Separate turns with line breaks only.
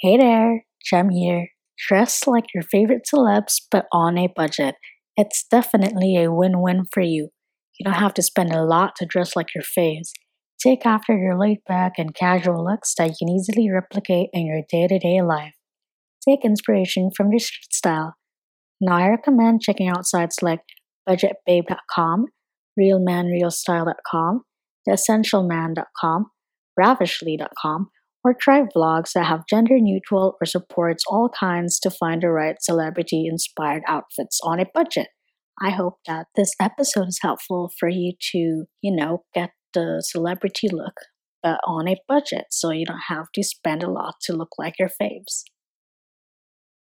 Hey there, Jem here. Dress like your favorite celebs but on a budget. It's definitely a win win for you. You don't have to spend a lot to dress like your faves. Take after your laid back and casual looks that you can easily replicate in your day to day life. Take inspiration from your street style. Now, I recommend checking out sites like budgetbabe.com, realmanrealstyle.com, theessentialman.com, ravishly.com, or try vlogs that have gender neutral or supports all kinds to find the right celebrity inspired outfits on a budget. I hope that this episode is helpful for you to, you know, get the celebrity look, but on a budget so you don't have to spend a lot to look like your faves.